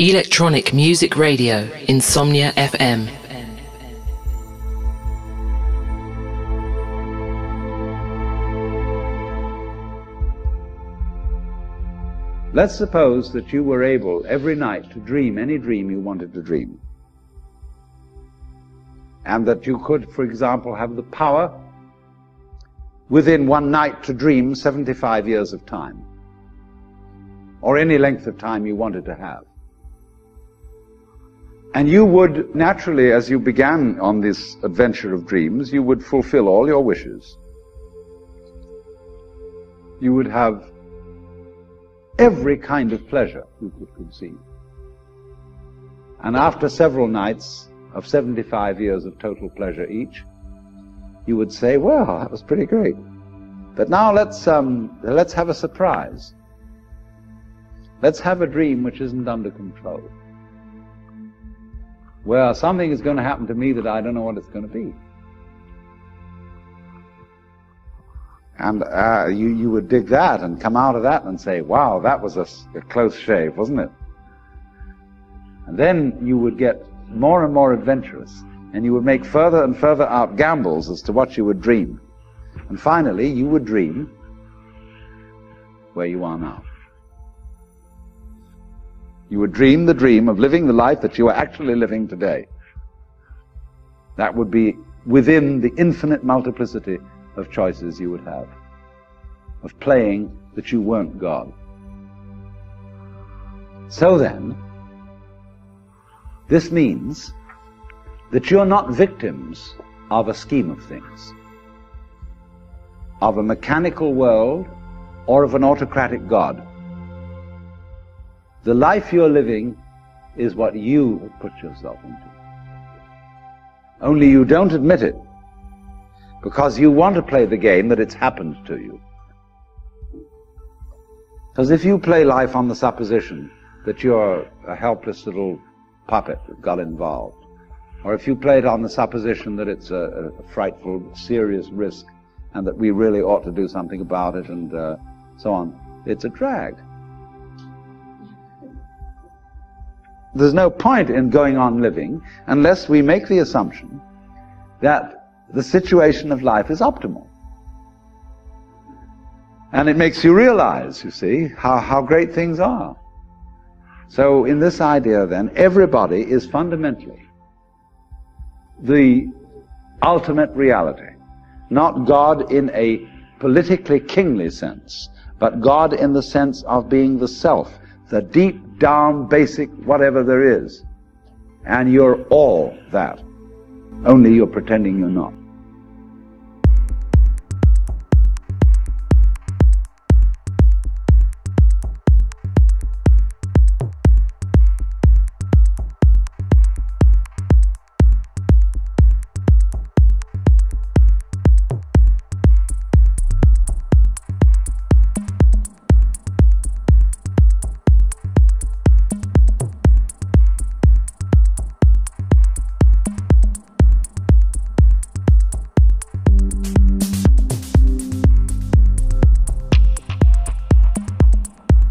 Electronic Music Radio, Insomnia FM. Let's suppose that you were able every night to dream any dream you wanted to dream. And that you could, for example, have the power within one night to dream 75 years of time. Or any length of time you wanted to have. And you would naturally, as you began on this adventure of dreams, you would fulfill all your wishes. You would have every kind of pleasure you could conceive. And after several nights of 75 years of total pleasure each, you would say, well, that was pretty great. But now let's, um, let's have a surprise. Let's have a dream which isn't under control well, something is going to happen to me that I don't know what it's going to be. And uh, you, you would dig that and come out of that and say, wow, that was a, a close shave, wasn't it? And then you would get more and more adventurous, and you would make further and further out gambles as to what you would dream. And finally, you would dream where you are now. You would dream the dream of living the life that you are actually living today. That would be within the infinite multiplicity of choices you would have, of playing that you weren't God. So then, this means that you're not victims of a scheme of things, of a mechanical world or of an autocratic God. The life you're living is what you have put yourself into. Only you don't admit it because you want to play the game that it's happened to you. Because if you play life on the supposition that you're a helpless little puppet that got involved, or if you play it on the supposition that it's a, a frightful, serious risk and that we really ought to do something about it and uh, so on, it's a drag. There's no point in going on living unless we make the assumption that the situation of life is optimal. And it makes you realize, you see, how, how great things are. So in this idea then, everybody is fundamentally the ultimate reality. Not God in a politically kingly sense, but God in the sense of being the self, the deep down, basic, whatever there is. And you're all that. Only you're pretending you're not.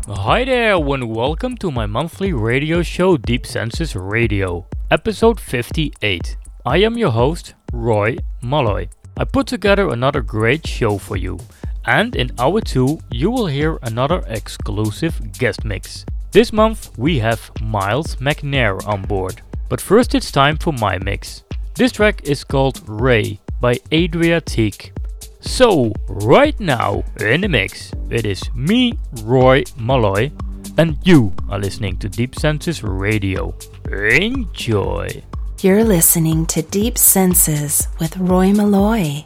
Hi there, and welcome to my monthly radio show Deep Senses Radio, episode 58. I am your host, Roy Malloy. I put together another great show for you, and in hour 2, you will hear another exclusive guest mix. This month, we have Miles McNair on board. But first, it's time for my mix. This track is called Ray by Adriatique. So, right now in the mix, it is me, Roy Malloy, and you are listening to Deep Senses Radio. Enjoy! You're listening to Deep Senses with Roy Malloy.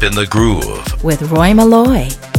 Deep in the Groove with Roy Malloy.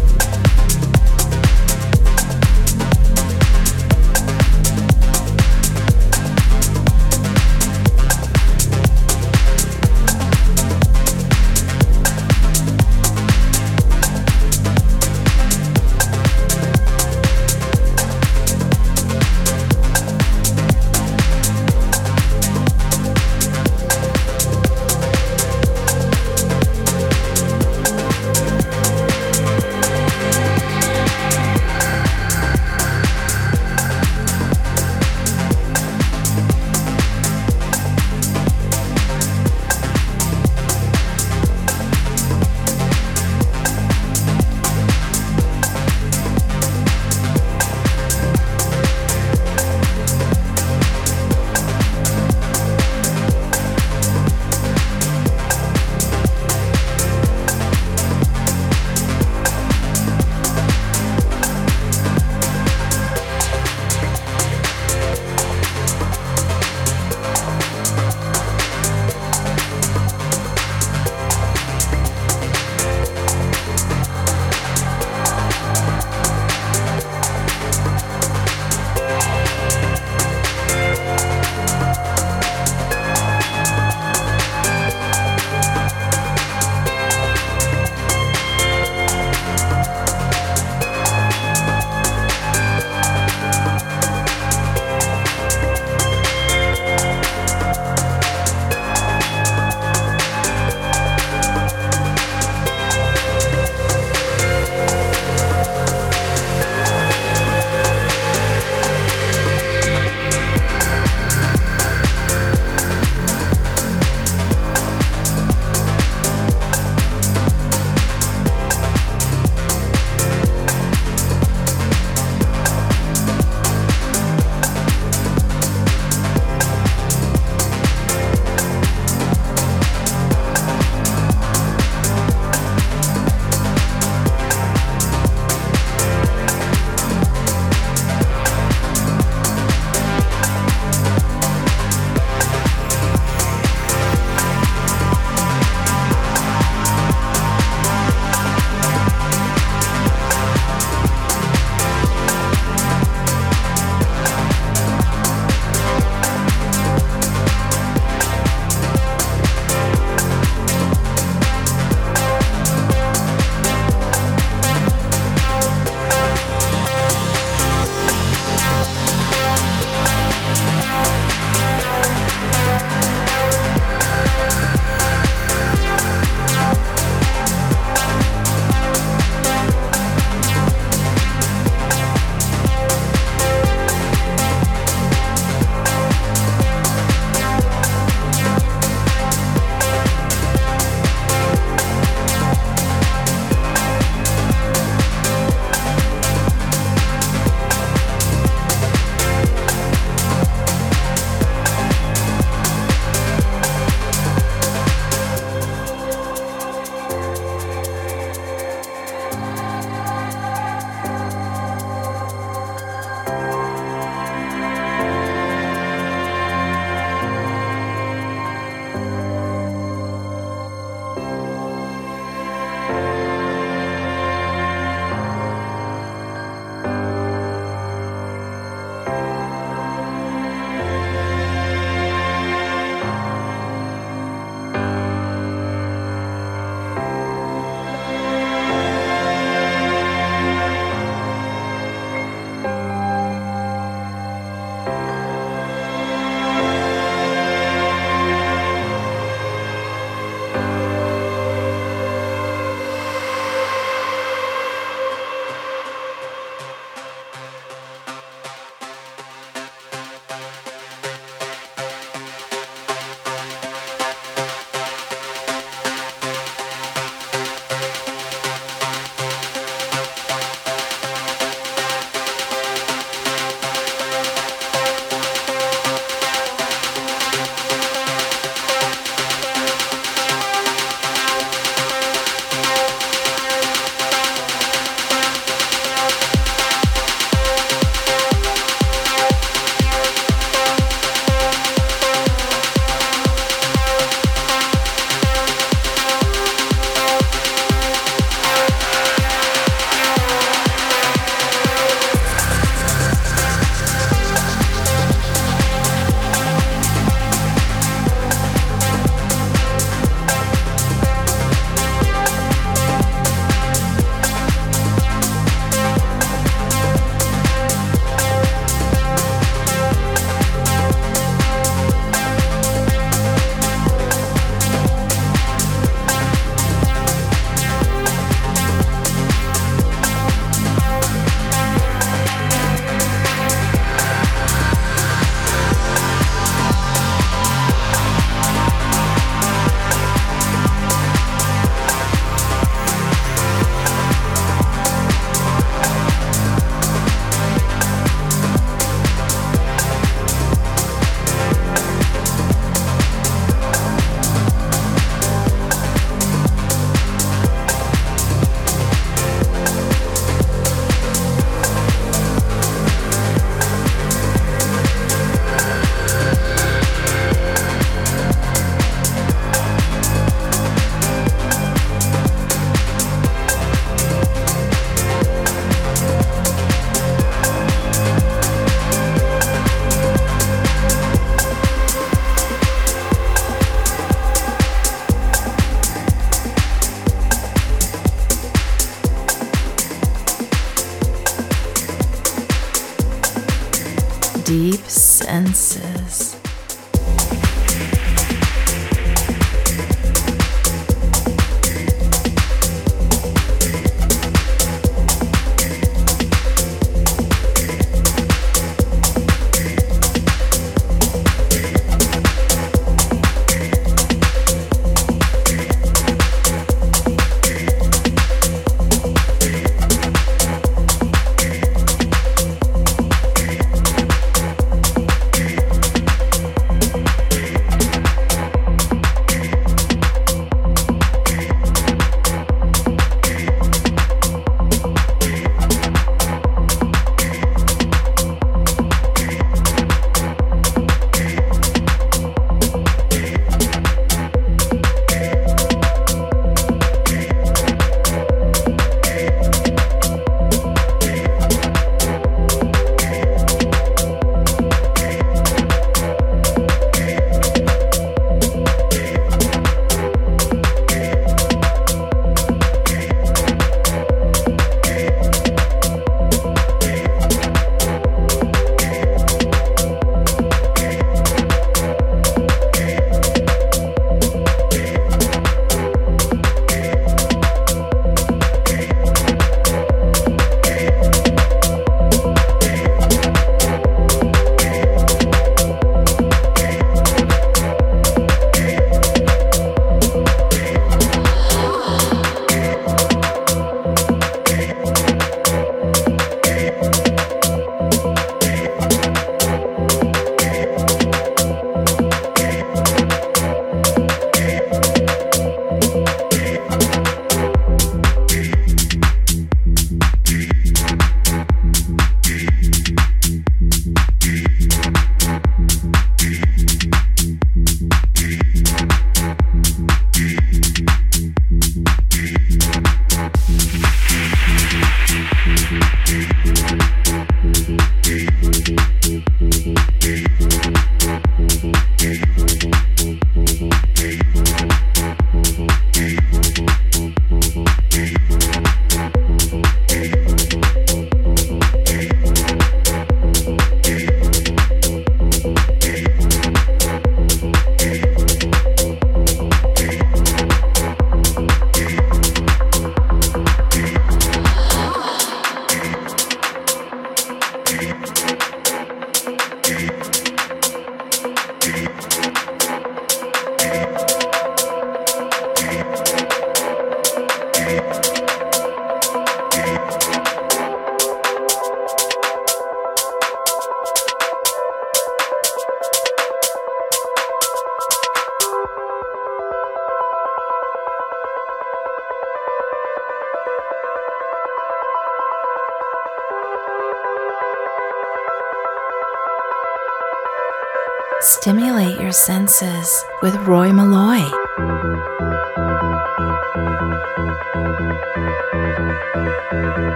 Roy Malloy.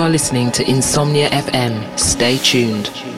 Are listening to Insomnia FM. Stay tuned.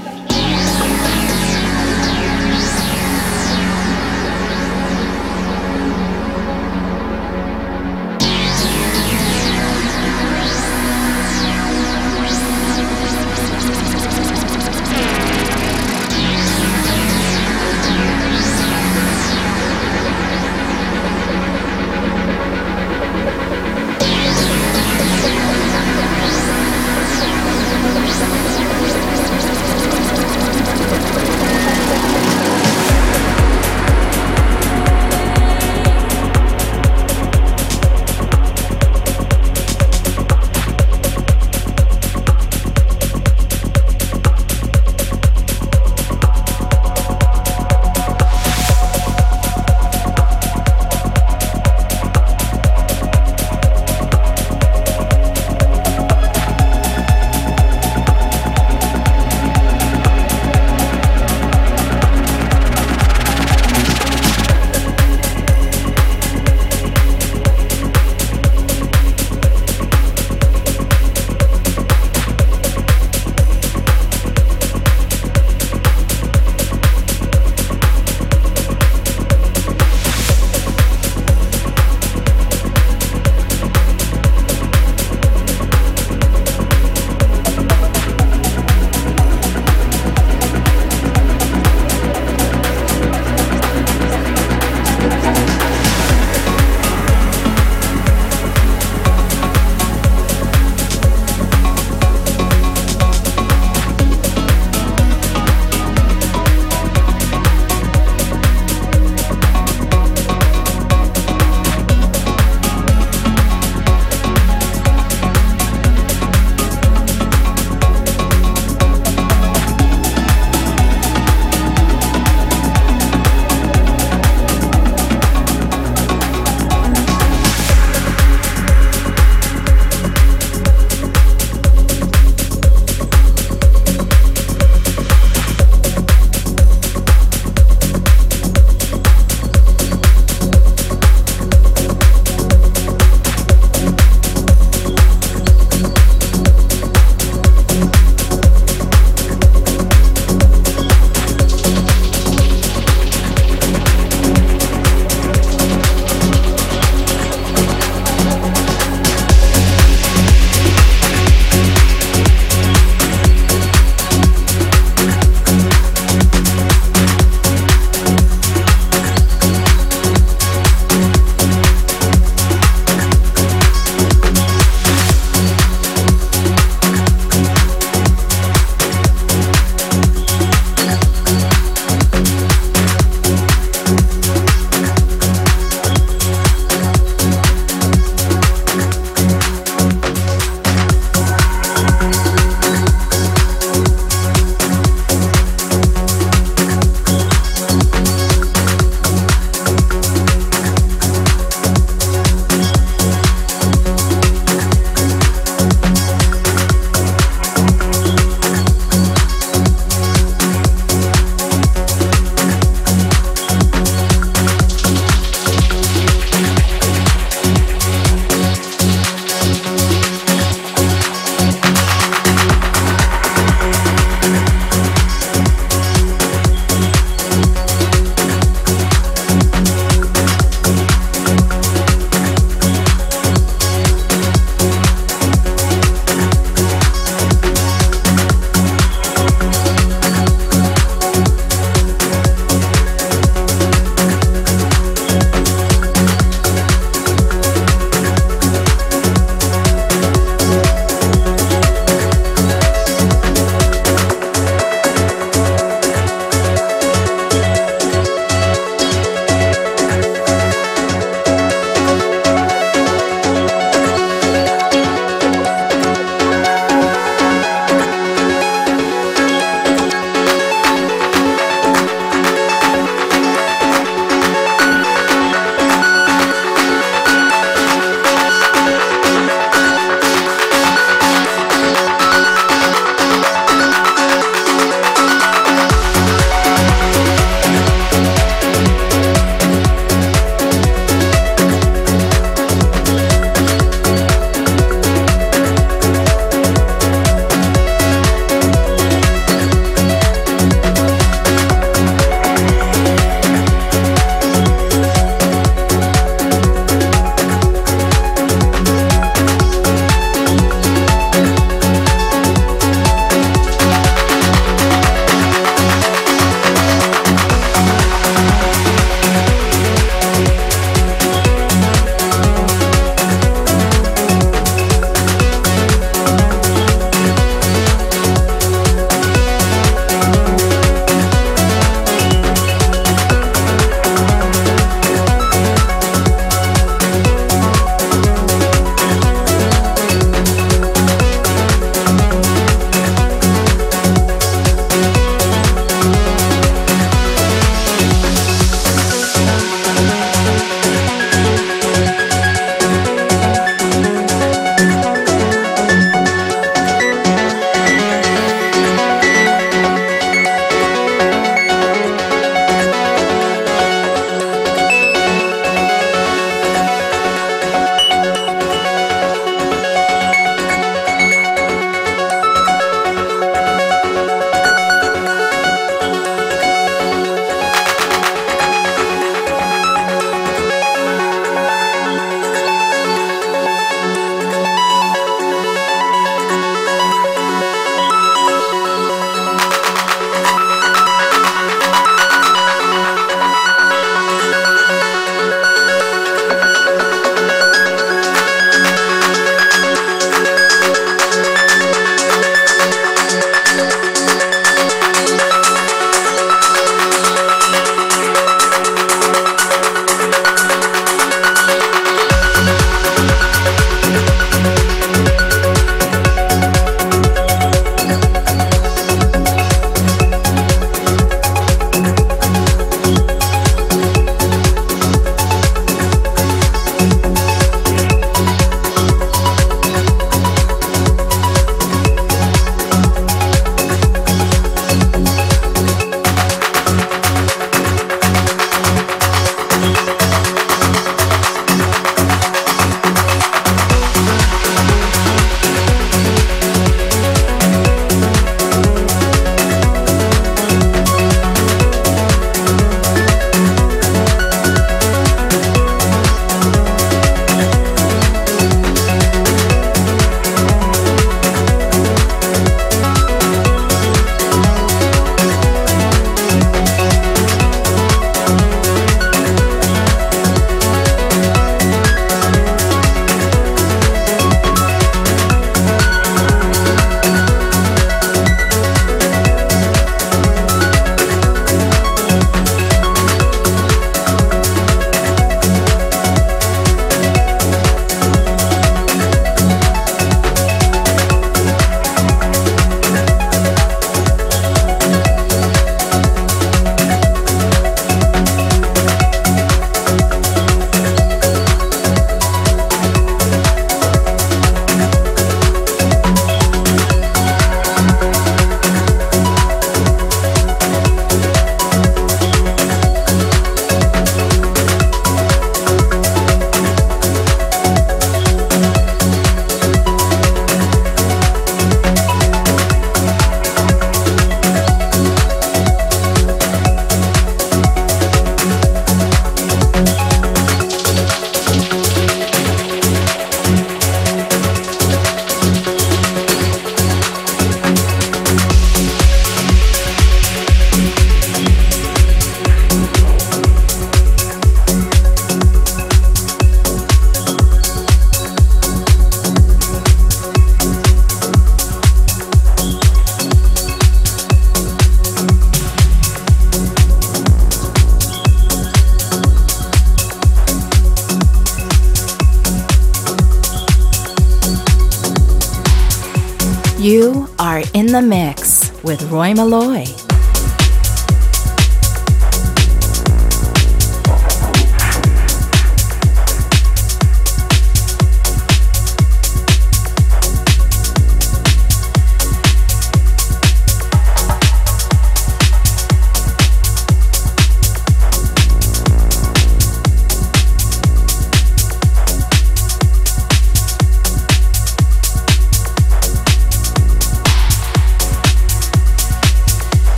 You are in the mix with Roy Malloy.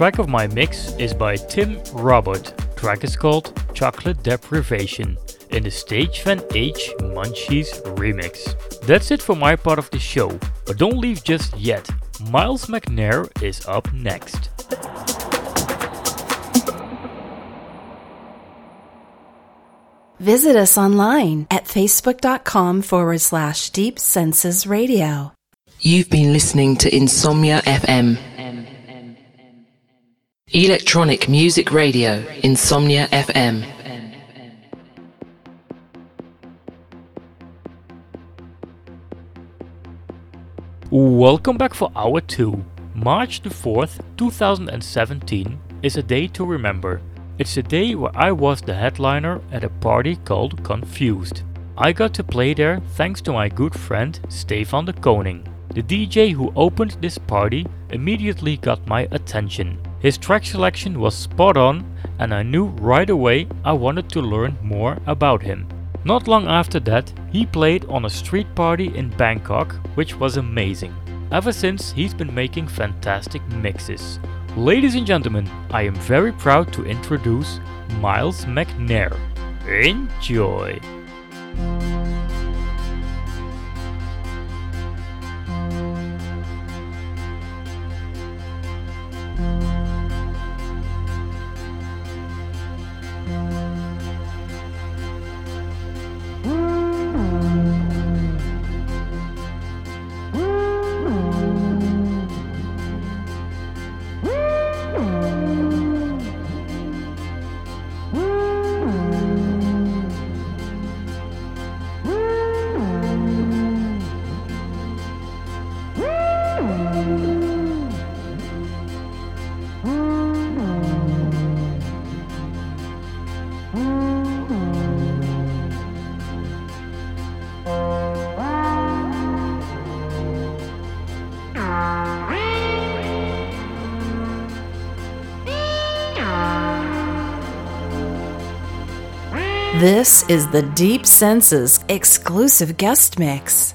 Track of my mix is by Tim Robert. Track is called Chocolate Deprivation in the Stage Van H Munchies remix. That's it for my part of the show, but don't leave just yet. Miles McNair is up next. Visit us online at facebook.com forward slash deep senses radio. You've been listening to Insomnia FM. Electronic music radio, Insomnia FM. Welcome back for hour 2. March the 4th, 2017 is a day to remember. It's a day where I was the headliner at a party called Confused. I got to play there thanks to my good friend Stefan de Koning. The DJ who opened this party immediately got my attention. His track selection was spot on and I knew right away I wanted to learn more about him. Not long after that, he played on a street party in Bangkok, which was amazing. Ever since, he's been making fantastic mixes. Ladies and gentlemen, I am very proud to introduce Miles McNair. Enjoy! This is the Deep Senses exclusive guest mix.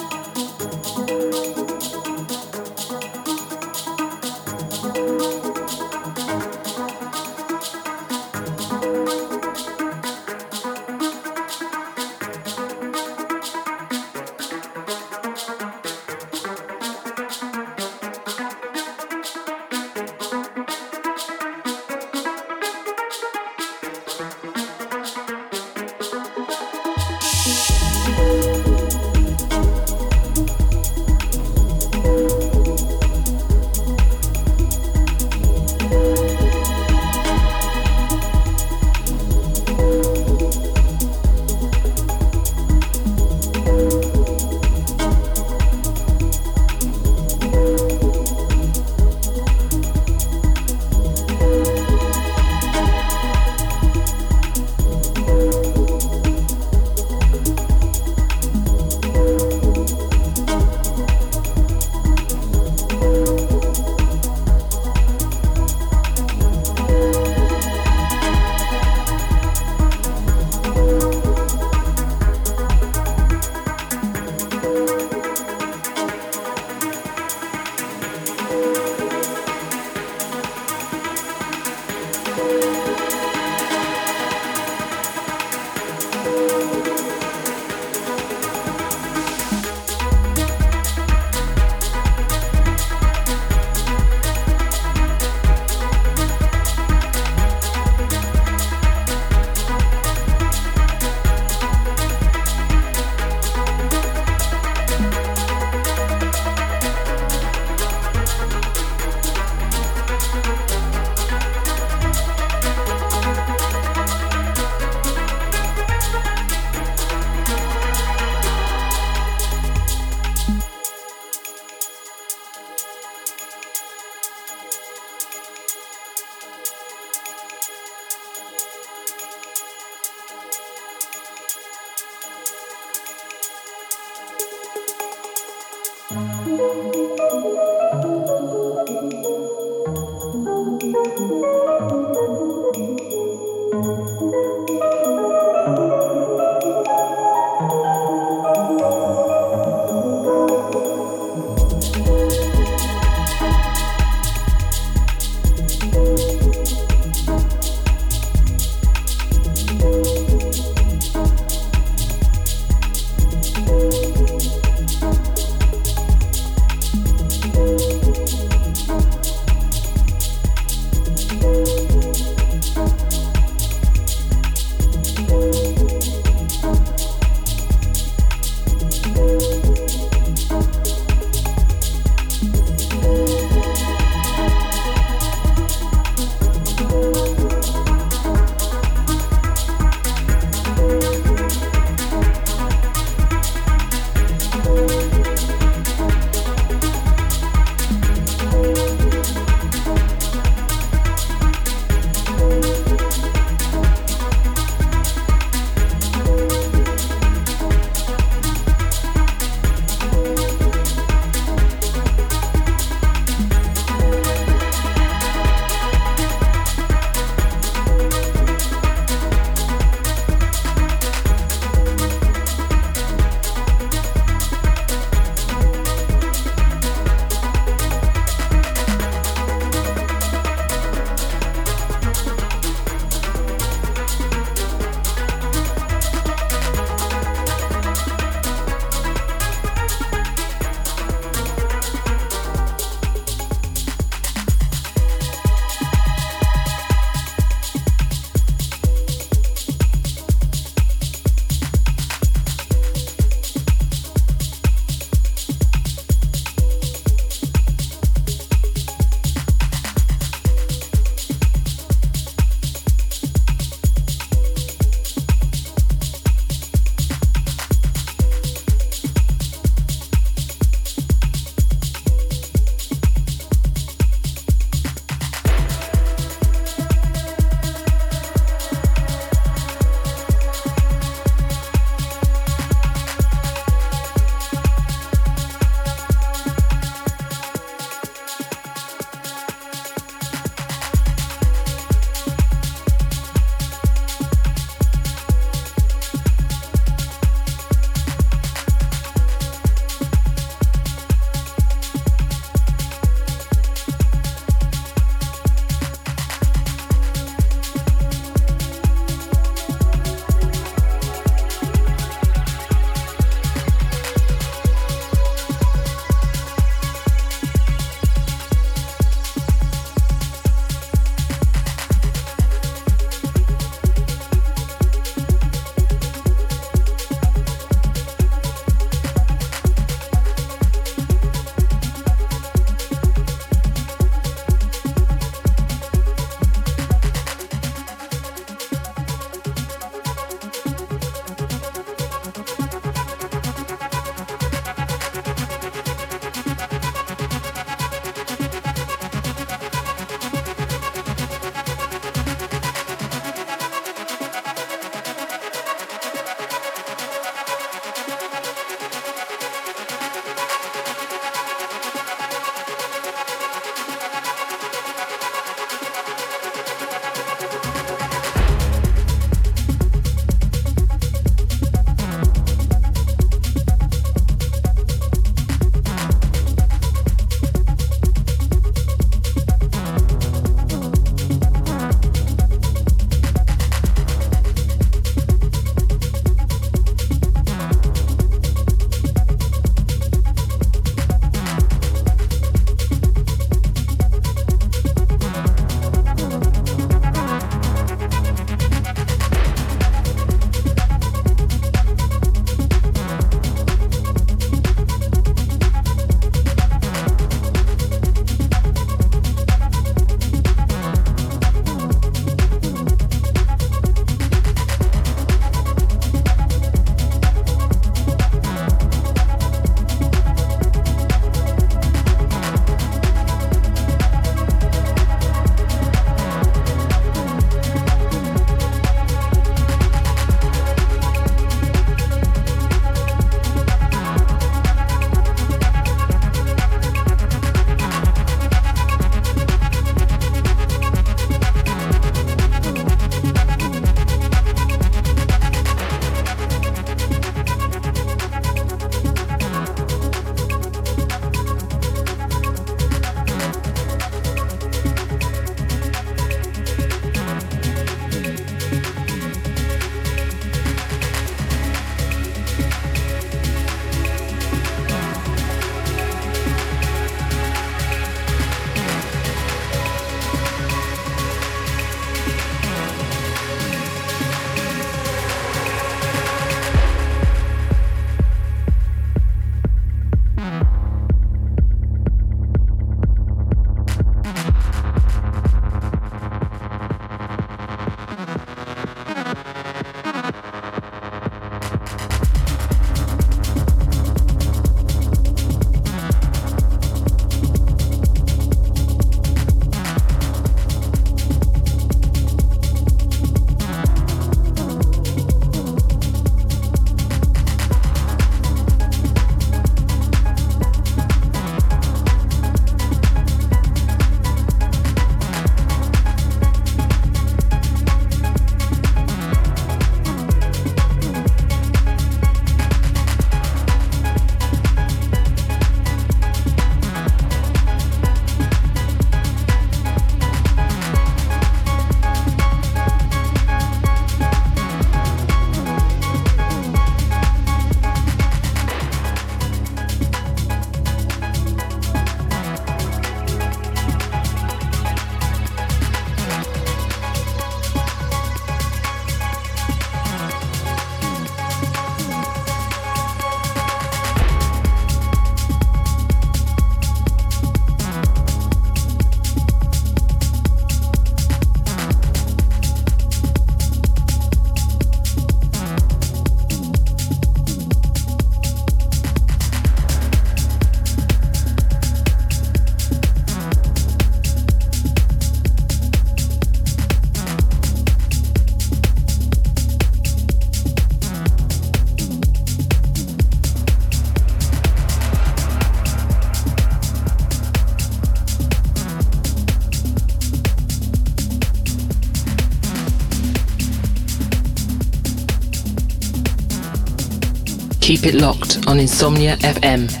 Keep it locked on Insomnia FM.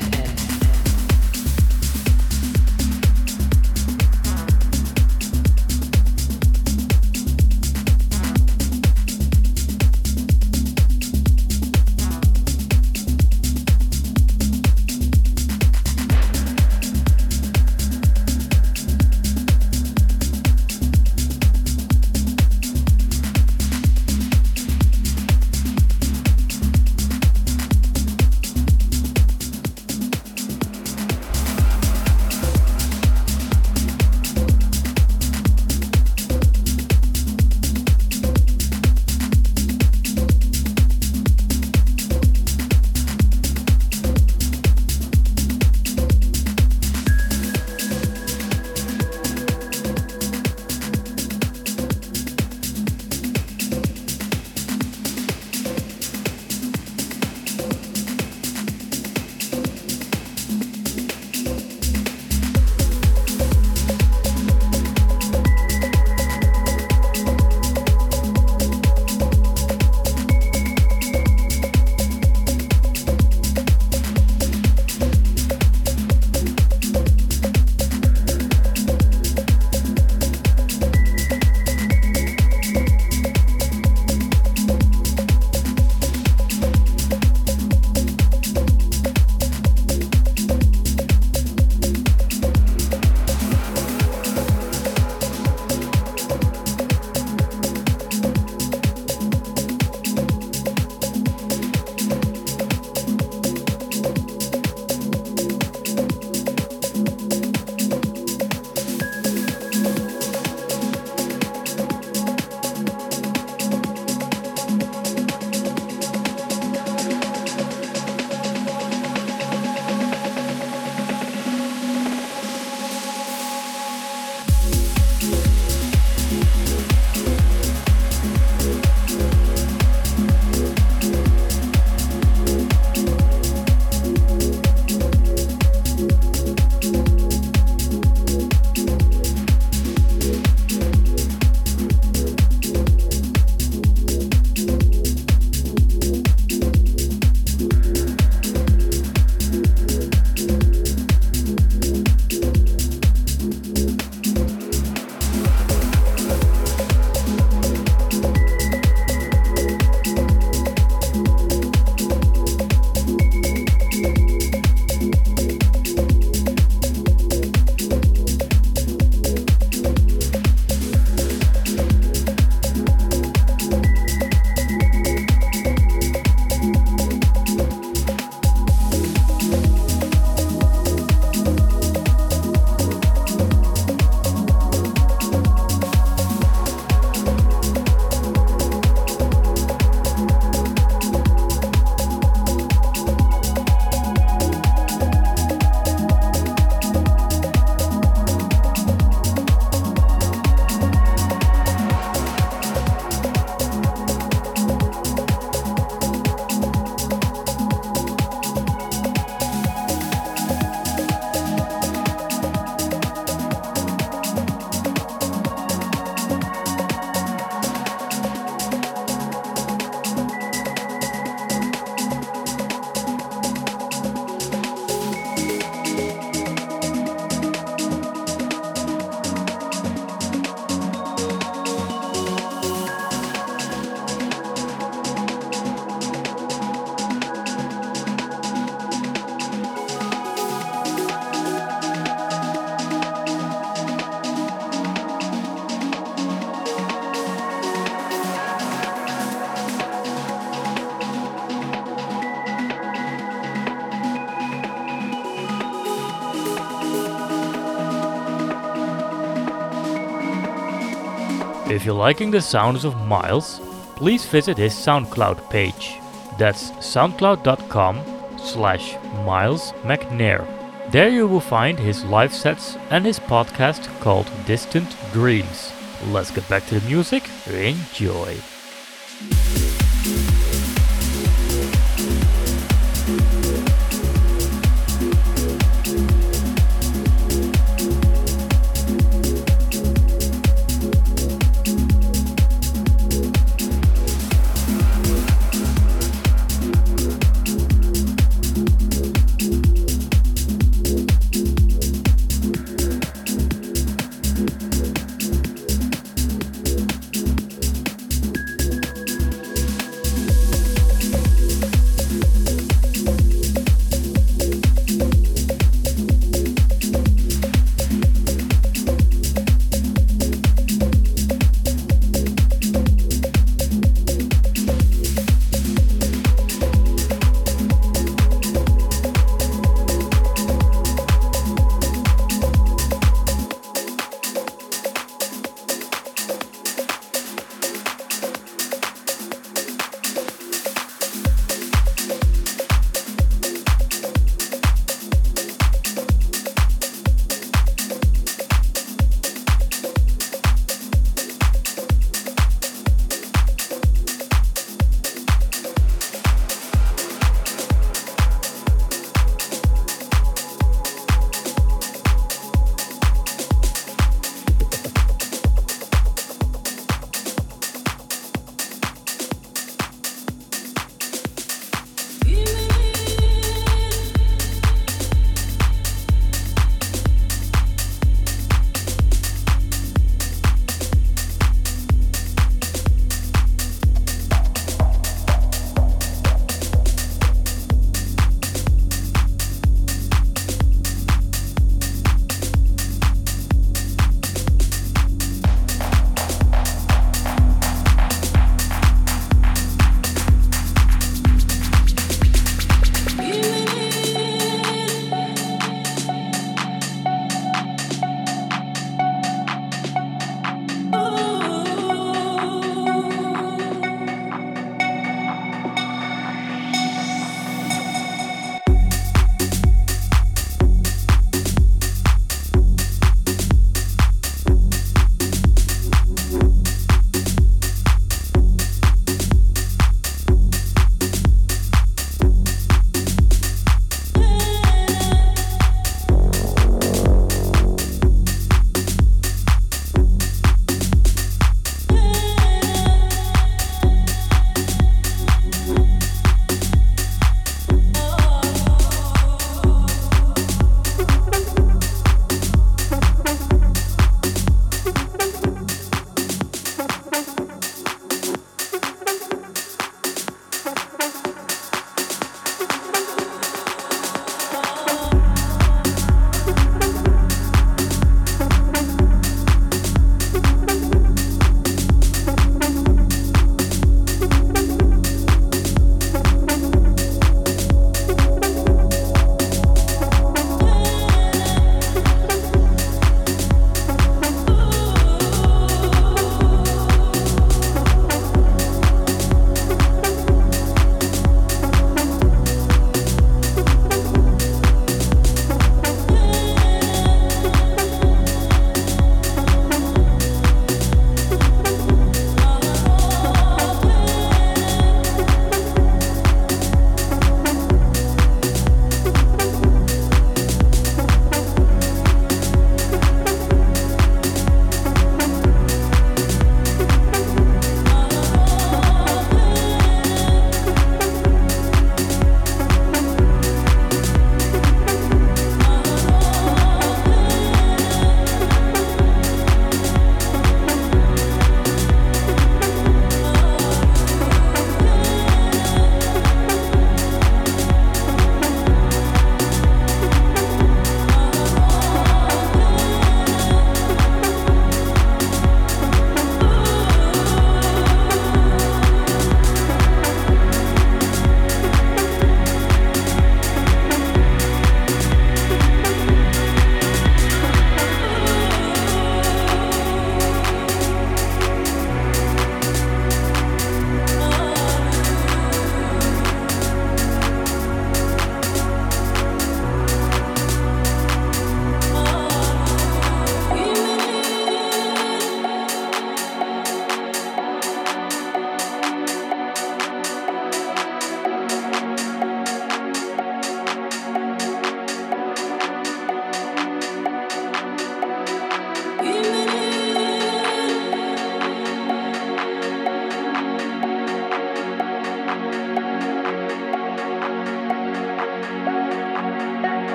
If you're liking the sounds of Miles, please visit his SoundCloud page. That's soundcloud.com slash Miles McNair. There you will find his live sets and his podcast called Distant Dreams. Let's get back to the music. Enjoy.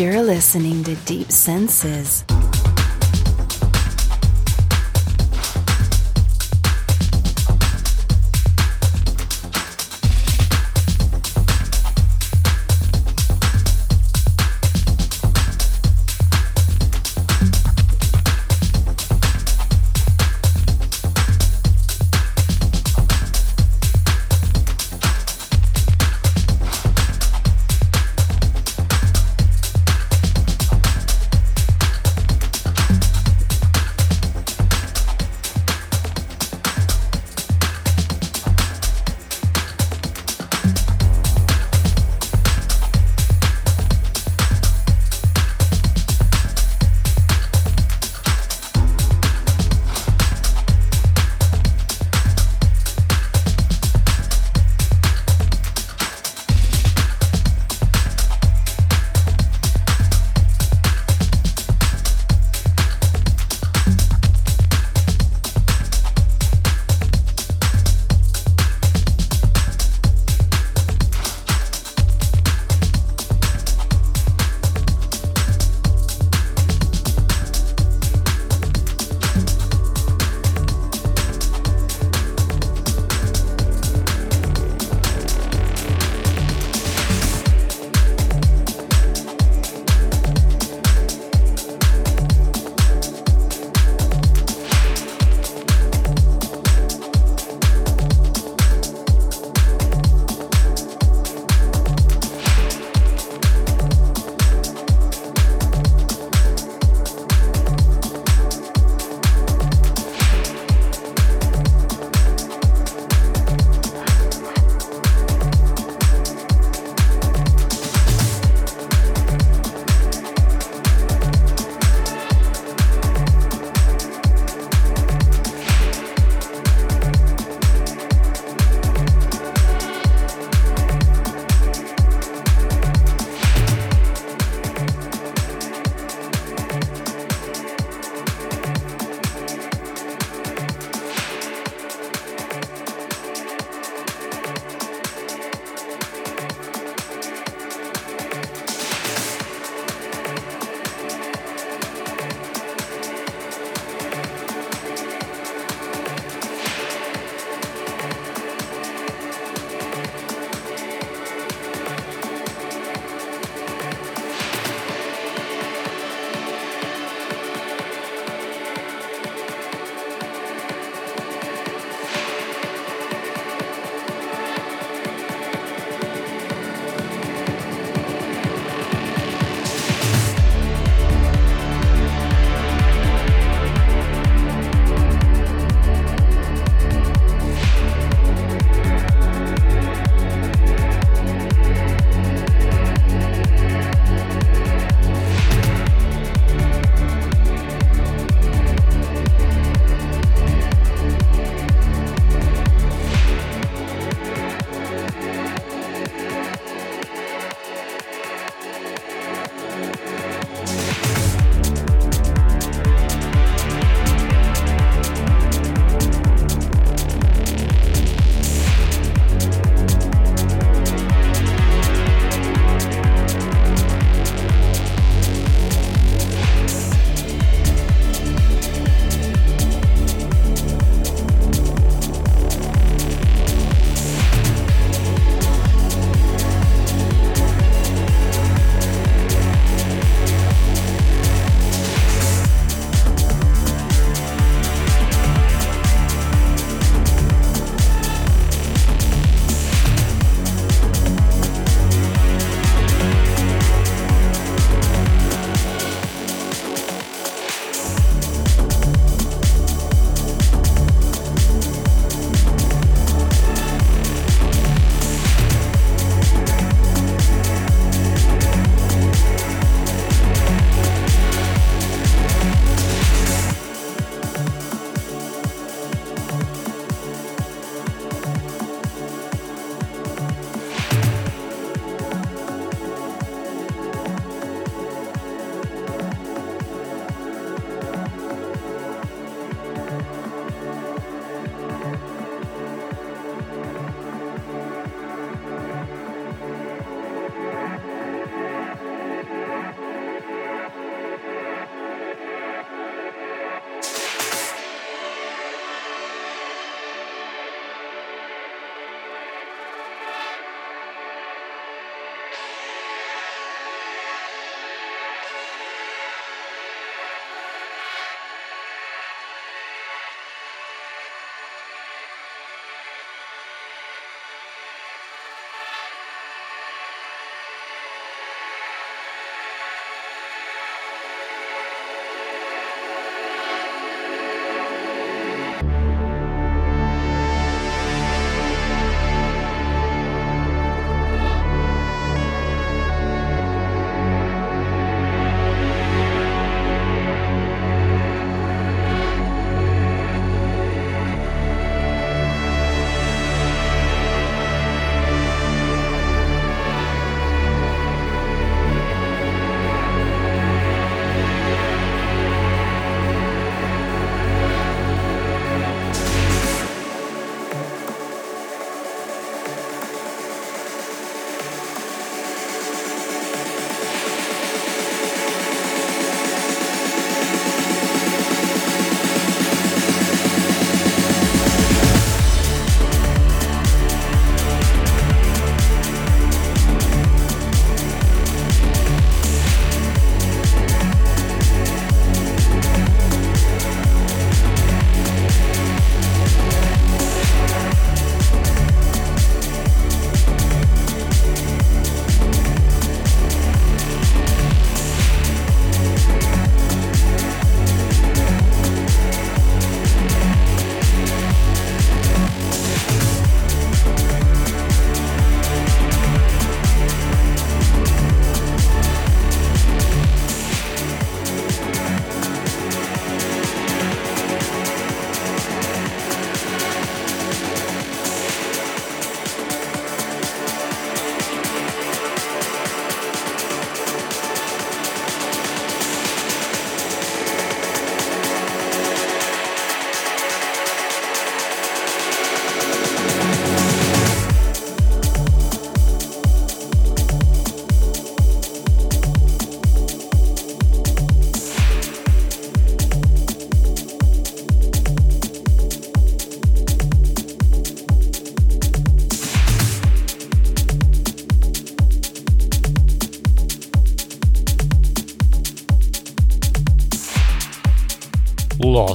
You're listening to Deep Senses.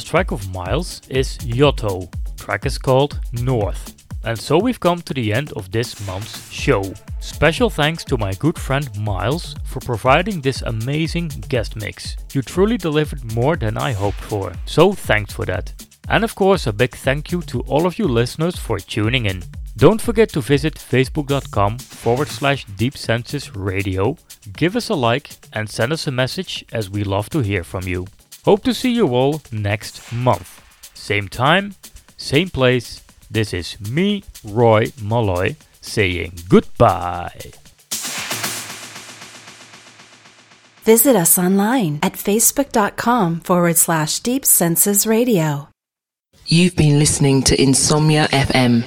Lost track of Miles is Yotto. Track is called North. And so we've come to the end of this month's show. Special thanks to my good friend Miles for providing this amazing guest mix. You truly delivered more than I hoped for, so thanks for that. And of course, a big thank you to all of you listeners for tuning in. Don't forget to visit facebook.com forward slash deep senses radio, give us a like, and send us a message as we love to hear from you. Hope to see you all next month. Same time, same place. This is me, Roy Malloy, saying goodbye. Visit us online at facebook.com forward slash deep senses radio. You've been listening to Insomnia FM.